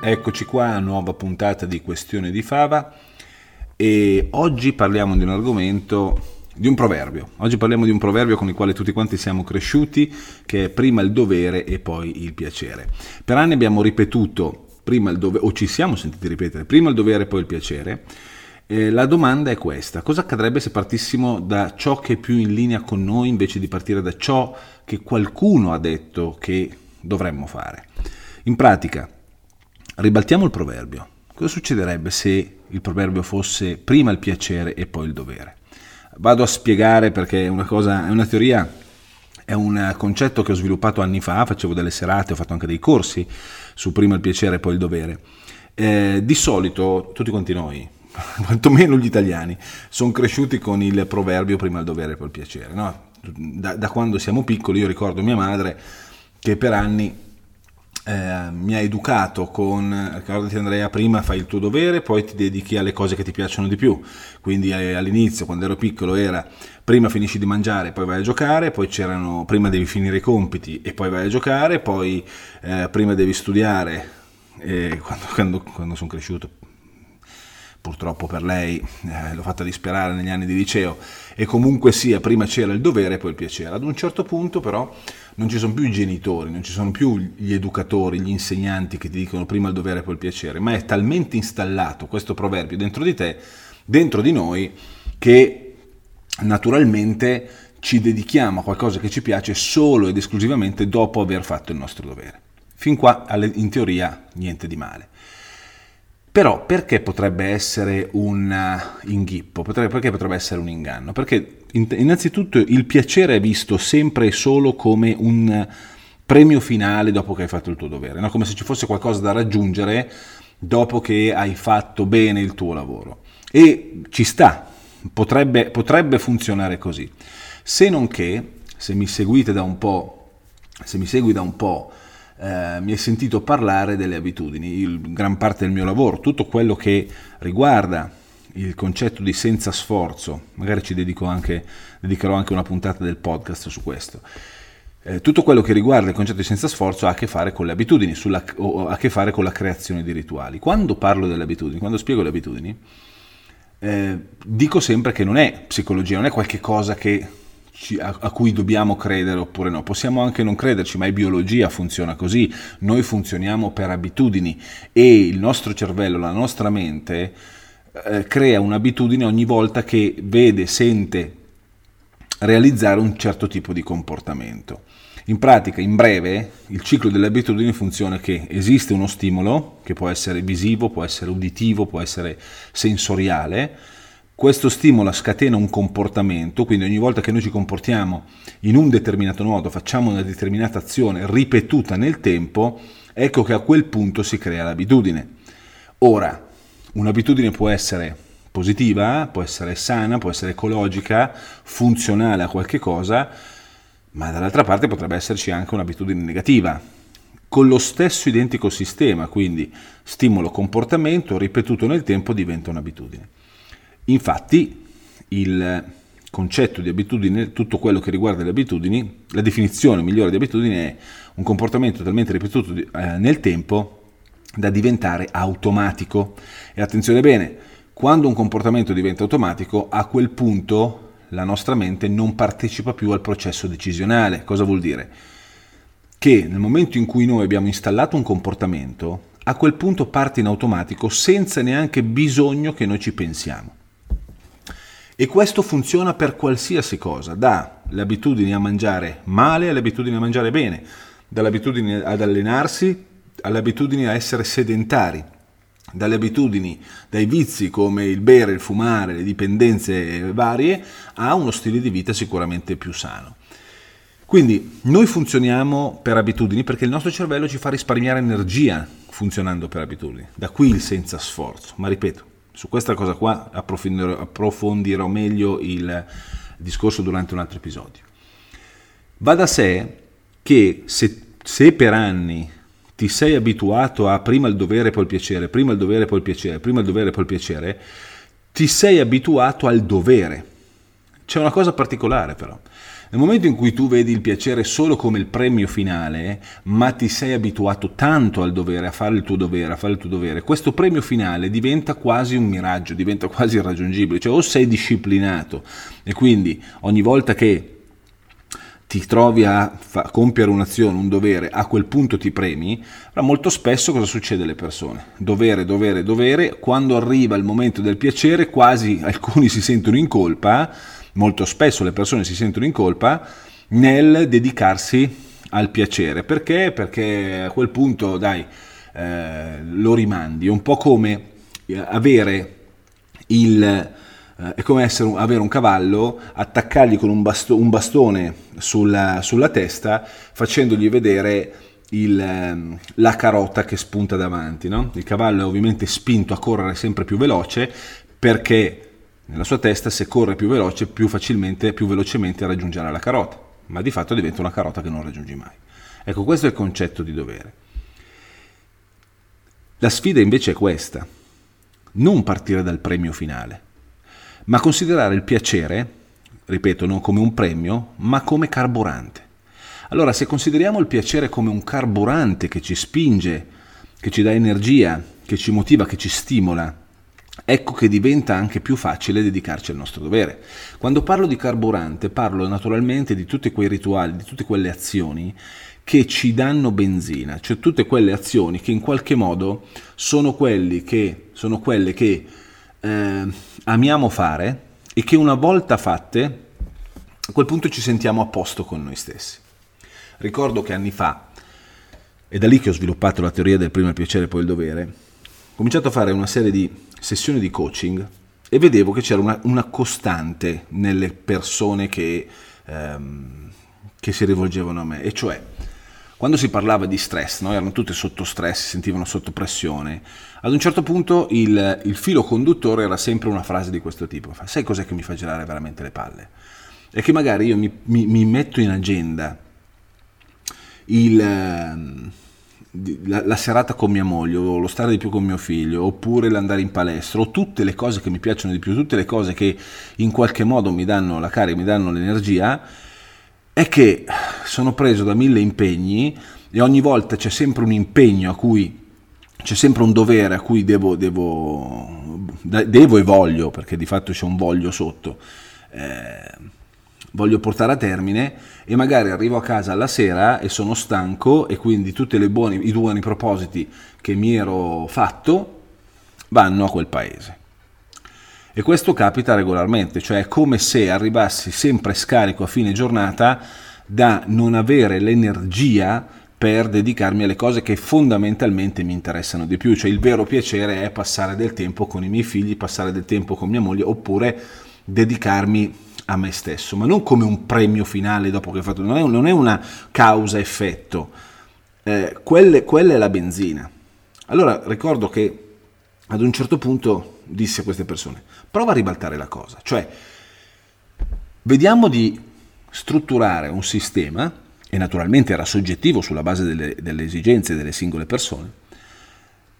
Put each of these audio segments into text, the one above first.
Eccoci qua, nuova puntata di Questione di Fava e oggi parliamo di un argomento, di un proverbio. Oggi parliamo di un proverbio con il quale tutti quanti siamo cresciuti, che è prima il dovere e poi il piacere. Per anni abbiamo ripetuto prima il dovere, o ci siamo sentiti ripetere, prima il dovere e poi il piacere. Eh, la domanda è questa, cosa accadrebbe se partissimo da ciò che è più in linea con noi invece di partire da ciò che qualcuno ha detto che dovremmo fare? In pratica, Ribaltiamo il proverbio. Cosa succederebbe se il proverbio fosse prima il piacere e poi il dovere? Vado a spiegare perché è una, cosa, è una teoria, è un concetto che ho sviluppato anni fa, facevo delle serate, ho fatto anche dei corsi su prima il piacere e poi il dovere. Eh, di solito tutti quanti noi, quantomeno gli italiani, sono cresciuti con il proverbio prima il dovere e poi il piacere. No? Da, da quando siamo piccoli io ricordo mia madre che per anni eh, mi ha educato con, ricordati Andrea, prima fai il tuo dovere, poi ti dedichi alle cose che ti piacciono di più. Quindi eh, all'inizio, quando ero piccolo, era prima finisci di mangiare, poi vai a giocare, poi c'erano prima devi finire i compiti e poi vai a giocare, poi eh, prima devi studiare. Quando, quando, quando sono cresciuto purtroppo per lei eh, l'ho fatta disperare negli anni di liceo e comunque sia prima c'era il dovere e poi il piacere. Ad un certo punto però non ci sono più i genitori non ci sono più gli educatori gli insegnanti che ti dicono prima il dovere e poi il piacere ma è talmente installato questo proverbio dentro di te dentro di noi che naturalmente ci dedichiamo a qualcosa che ci piace solo ed esclusivamente dopo aver fatto il nostro dovere. Fin qua in teoria niente di male però perché potrebbe essere un uh, inghippo? perché potrebbe essere un inganno? Perché innanzitutto il piacere è visto sempre e solo come un premio finale dopo che hai fatto il tuo dovere, no? come se ci fosse qualcosa da raggiungere dopo che hai fatto bene il tuo lavoro. E ci sta, potrebbe, potrebbe funzionare così. Se non che, se mi seguite da un po', se mi segui da un po', eh, mi hai sentito parlare delle abitudini, il, gran parte del mio lavoro, tutto quello che riguarda il concetto di senza sforzo, magari ci dedico anche, dedicherò anche una puntata del podcast su questo. Eh, tutto quello che riguarda il concetto di senza sforzo ha a che fare con le abitudini, sulla, ha a che fare con la creazione di rituali. Quando parlo delle abitudini, quando spiego le abitudini, eh, dico sempre che non è psicologia, non è qualche cosa che a, cui dobbiamo credere oppure no. Possiamo anche non crederci, ma è biologia, funziona così. Noi funzioniamo per abitudini e il nostro cervello, la nostra mente eh, crea un'abitudine ogni volta che vede, sente realizzare un certo tipo di comportamento. In pratica, in breve, il ciclo delle abitudini funziona che esiste uno stimolo, che può essere visivo, può essere uditivo, può essere sensoriale, questo stimola scatena un comportamento, quindi ogni volta che noi ci comportiamo in un determinato modo, facciamo una determinata azione ripetuta nel tempo, ecco che a quel punto si crea l'abitudine. Ora, un'abitudine può essere positiva, può essere sana, può essere ecologica, funzionale a qualche cosa, ma dall'altra parte potrebbe esserci anche un'abitudine negativa, con lo stesso identico sistema, quindi stimolo comportamento ripetuto nel tempo diventa un'abitudine. Infatti il concetto di abitudine, tutto quello che riguarda le abitudini, la definizione migliore di abitudine è un comportamento talmente ripetuto eh, nel tempo da diventare automatico. E attenzione bene, quando un comportamento diventa automatico, a quel punto la nostra mente non partecipa più al processo decisionale. Cosa vuol dire? Che nel momento in cui noi abbiamo installato un comportamento, a quel punto parte in automatico senza neanche bisogno che noi ci pensiamo. E questo funziona per qualsiasi cosa, dalle abitudini a mangiare male alle abitudini a mangiare bene, dalle abitudini ad allenarsi alle abitudini a essere sedentari, dalle abitudini, dai vizi come il bere, il fumare, le dipendenze varie, a uno stile di vita sicuramente più sano. Quindi noi funzioniamo per abitudini perché il nostro cervello ci fa risparmiare energia funzionando per abitudini. Da qui il senza sforzo. Ma ripeto, su questa cosa qua approfondirò, approfondirò meglio il discorso durante un altro episodio. Va da sé che se, se per anni ti sei abituato a prima il dovere poi il piacere, prima il dovere poi il piacere, prima il dovere poi il piacere, ti sei abituato al dovere. C'è una cosa particolare però. Nel momento in cui tu vedi il piacere solo come il premio finale, ma ti sei abituato tanto al dovere, a fare il tuo dovere, a fare il tuo dovere, questo premio finale diventa quasi un miraggio, diventa quasi irraggiungibile, cioè o sei disciplinato e quindi ogni volta che ti trovi a fa- compiere un'azione, un dovere, a quel punto ti premi, ma molto spesso cosa succede alle persone? Dovere, dovere, dovere, quando arriva il momento del piacere quasi alcuni si sentono in colpa, molto spesso le persone si sentono in colpa nel dedicarsi al piacere. Perché? Perché a quel punto, dai, eh, lo rimandi. È un po' come avere il... Eh, è come essere, avere un cavallo, attaccargli con un, basto, un bastone sulla, sulla, testa, facendogli vedere il, ehm, la carota che spunta davanti. No? Il cavallo è ovviamente spinto a correre sempre più veloce perché nella sua testa se corre più veloce più facilmente, più velocemente raggiungerà la carota, ma di fatto diventa una carota che non raggiungi mai. Ecco, questo è il concetto di dovere. La sfida invece è questa, non partire dal premio finale, ma considerare il piacere, ripeto, non come un premio, ma come carburante. Allora, se consideriamo il piacere come un carburante che ci spinge, che ci dà energia, che ci motiva, che ci stimola, ecco che diventa anche più facile dedicarci al nostro dovere. Quando parlo di carburante parlo naturalmente di tutti quei rituali, di tutte quelle azioni che ci danno benzina, cioè tutte quelle azioni che in qualche modo sono, che, sono quelle che eh, amiamo fare e che una volta fatte a quel punto ci sentiamo a posto con noi stessi. Ricordo che anni fa, è da lì che ho sviluppato la teoria del primo il piacere e poi il dovere, ho cominciato a fare una serie di sessioni di coaching e vedevo che c'era una, una costante nelle persone che, ehm, che, si rivolgevano a me, e cioè quando si parlava di stress, no? erano tutte sotto stress, si sentivano sotto pressione, ad un certo punto il, il filo conduttore era sempre una frase di questo tipo, sai cos'è che mi fa girare veramente le palle? È che magari io mi, mi, mi metto in agenda il... La, la, serata con mia moglie, o lo stare di più con mio figlio, oppure l'andare in palestra, o tutte le cose che mi piacciono di più, tutte le cose che in qualche modo mi danno la carica, mi danno l'energia, è che sono preso da mille impegni e ogni volta c'è sempre un impegno a cui c'è sempre un dovere a cui devo, devo, devo e voglio, perché di fatto c'è un voglio sotto. Eh, voglio portare a termine e magari arrivo a casa alla sera e sono stanco e quindi tutti i buoni propositi che mi ero fatto vanno a quel paese. E questo capita regolarmente, cioè è come se arrivassi sempre scarico a fine giornata da non avere l'energia per dedicarmi alle cose che fondamentalmente mi interessano di più, cioè il vero piacere è passare del tempo con i miei figli, passare del tempo con mia moglie oppure dedicarmi a me stesso, ma non come un premio finale dopo che ho fatto, non è, non è una causa-effetto, eh, quelle, quella è la benzina. Allora ricordo che ad un certo punto disse a queste persone, prova a ribaltare la cosa, cioè vediamo di strutturare un sistema, e naturalmente era soggettivo sulla base delle, delle esigenze delle singole persone,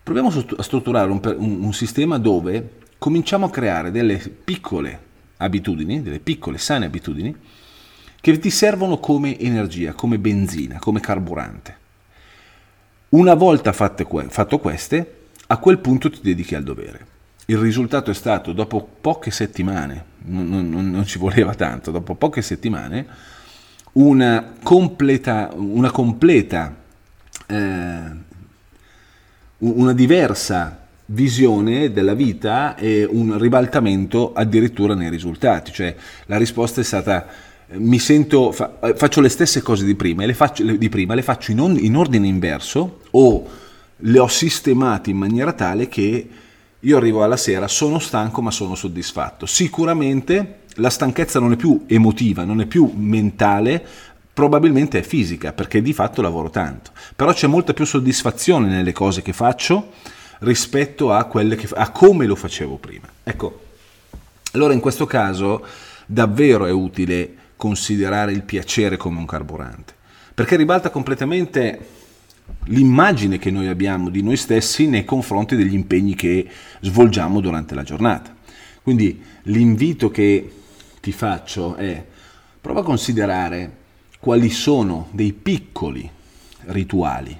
proviamo a strutturare un, un, un sistema dove cominciamo a creare delle piccole abitudini, delle piccole sane abitudini, che ti servono come energia, come benzina, come carburante. Una volta fatte, fatto queste, a quel punto ti dedichi al dovere. Il risultato è stato, dopo poche settimane, non, non, non ci voleva tanto, dopo poche settimane, una completa, una, completa eh, una diversa visione della vita e un ribaltamento addirittura nei risultati, cioè la risposta è stata mi sento, fa, faccio le stesse cose di prima le faccio, di prima, le faccio in, on, in ordine inverso o le ho sistemate in maniera tale che io arrivo alla sera, sono stanco ma sono soddisfatto. Sicuramente la stanchezza non è più emotiva, non è più mentale, probabilmente è fisica, perché di fatto lavoro tanto. Però c'è molta più soddisfazione nelle cose che faccio rispetto a, che, a come lo facevo prima. Ecco, allora in questo caso davvero è utile considerare il piacere come un carburante, perché ribalta completamente l'immagine che noi abbiamo di noi stessi nei confronti degli impegni che svolgiamo durante la giornata. Quindi l'invito che ti faccio è prova a considerare quali sono dei piccoli rituali,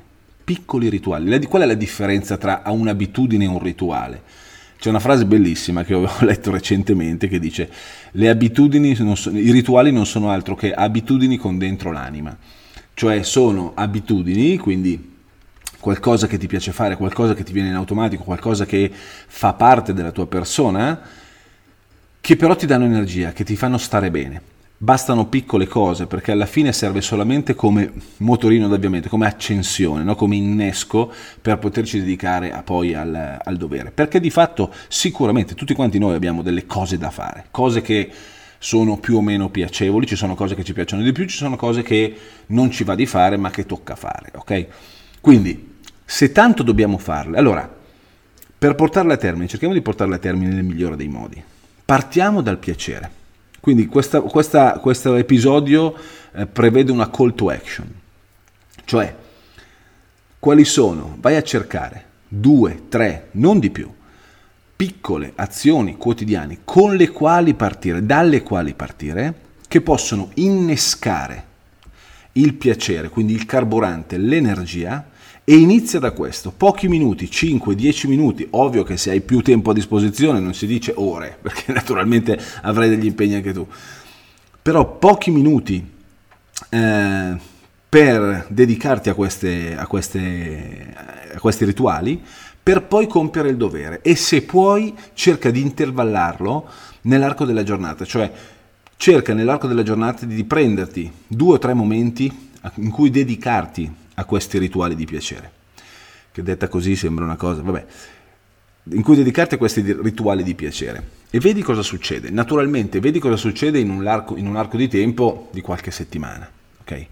piccoli rituali. Qual è la differenza tra un'abitudine e un rituale? C'è una frase bellissima che ho letto recentemente che dice le abitudini, sono, i rituali non sono altro che abitudini con dentro l'anima, cioè sono abitudini, quindi qualcosa che ti piace fare, qualcosa che ti viene in automatico, qualcosa che fa parte della tua persona, che però ti danno energia, che ti fanno stare bene. Bastano piccole cose perché alla fine serve solamente come motorino d'avviamento, come accensione, no? come innesco per poterci dedicare a poi al, al dovere. Perché di fatto sicuramente tutti quanti noi abbiamo delle cose da fare, cose che sono più o meno piacevoli, ci sono cose che ci piacciono di più, ci sono cose che non ci va di fare ma che tocca fare, ok? Quindi, se tanto dobbiamo farle, allora, per portarle a termine, cerchiamo di portarle a termine nel migliore dei modi. Partiamo dal piacere. Quindi questa, questa, questo episodio eh, prevede una call to action, cioè quali sono? Vai a cercare. Due, tre, non di più, piccole azioni quotidiane con le quali partire, dalle quali partire, che possono innescare il piacere, quindi il carburante, l'energia, e inizia da questo, pochi minuti, 5-10 minuti, ovvio che se hai più tempo a disposizione non si dice ore, perché naturalmente avrai degli impegni anche tu, però pochi minuti eh, per dedicarti a, queste, a, queste, a questi rituali, per poi compiere il dovere. E se puoi cerca di intervallarlo nell'arco della giornata, cioè cerca nell'arco della giornata di prenderti due o tre momenti in cui dedicarti a questi rituali di piacere. Che detta così sembra una cosa, vabbè, in cui dedicarti a questi rituali di piacere. E vedi cosa succede. Naturalmente, vedi cosa succede in un arco, in un arco di tempo di qualche settimana. Okay?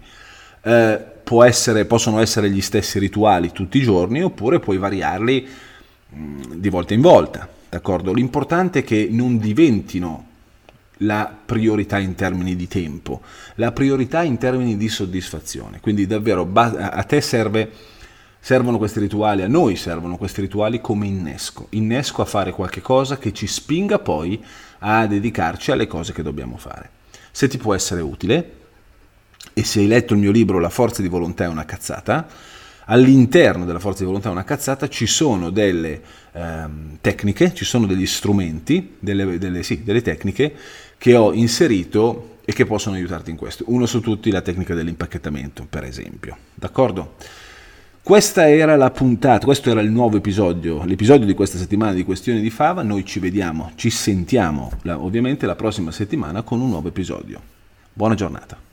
Eh, essere, possono essere gli stessi rituali tutti i giorni oppure puoi variarli mh, mm, di volta in volta. D'accordo? L'importante è che non diventino la priorità in termini di tempo, la priorità in termini di soddisfazione. Quindi davvero a te serve, servono questi rituali, a noi servono questi rituali come innesco, innesco a fare qualche cosa che ci spinga poi a dedicarci alle cose che dobbiamo fare. Se ti può essere utile e se hai letto il mio libro La forza di volontà è una cazzata, all'interno della forza di volontà una cazzata ci sono delle ehm, tecniche, ci sono degli strumenti, delle, delle, sì, delle tecniche che ho inserito e che possono aiutarti in questo. Uno su tutti la tecnica dell'impacchettamento, per esempio. D'accordo? Questa era la puntata, questo era il nuovo episodio, l'episodio di questa settimana di Questioni di Fava. Noi ci vediamo, ci sentiamo ovviamente la prossima settimana con un nuovo episodio. Buona giornata.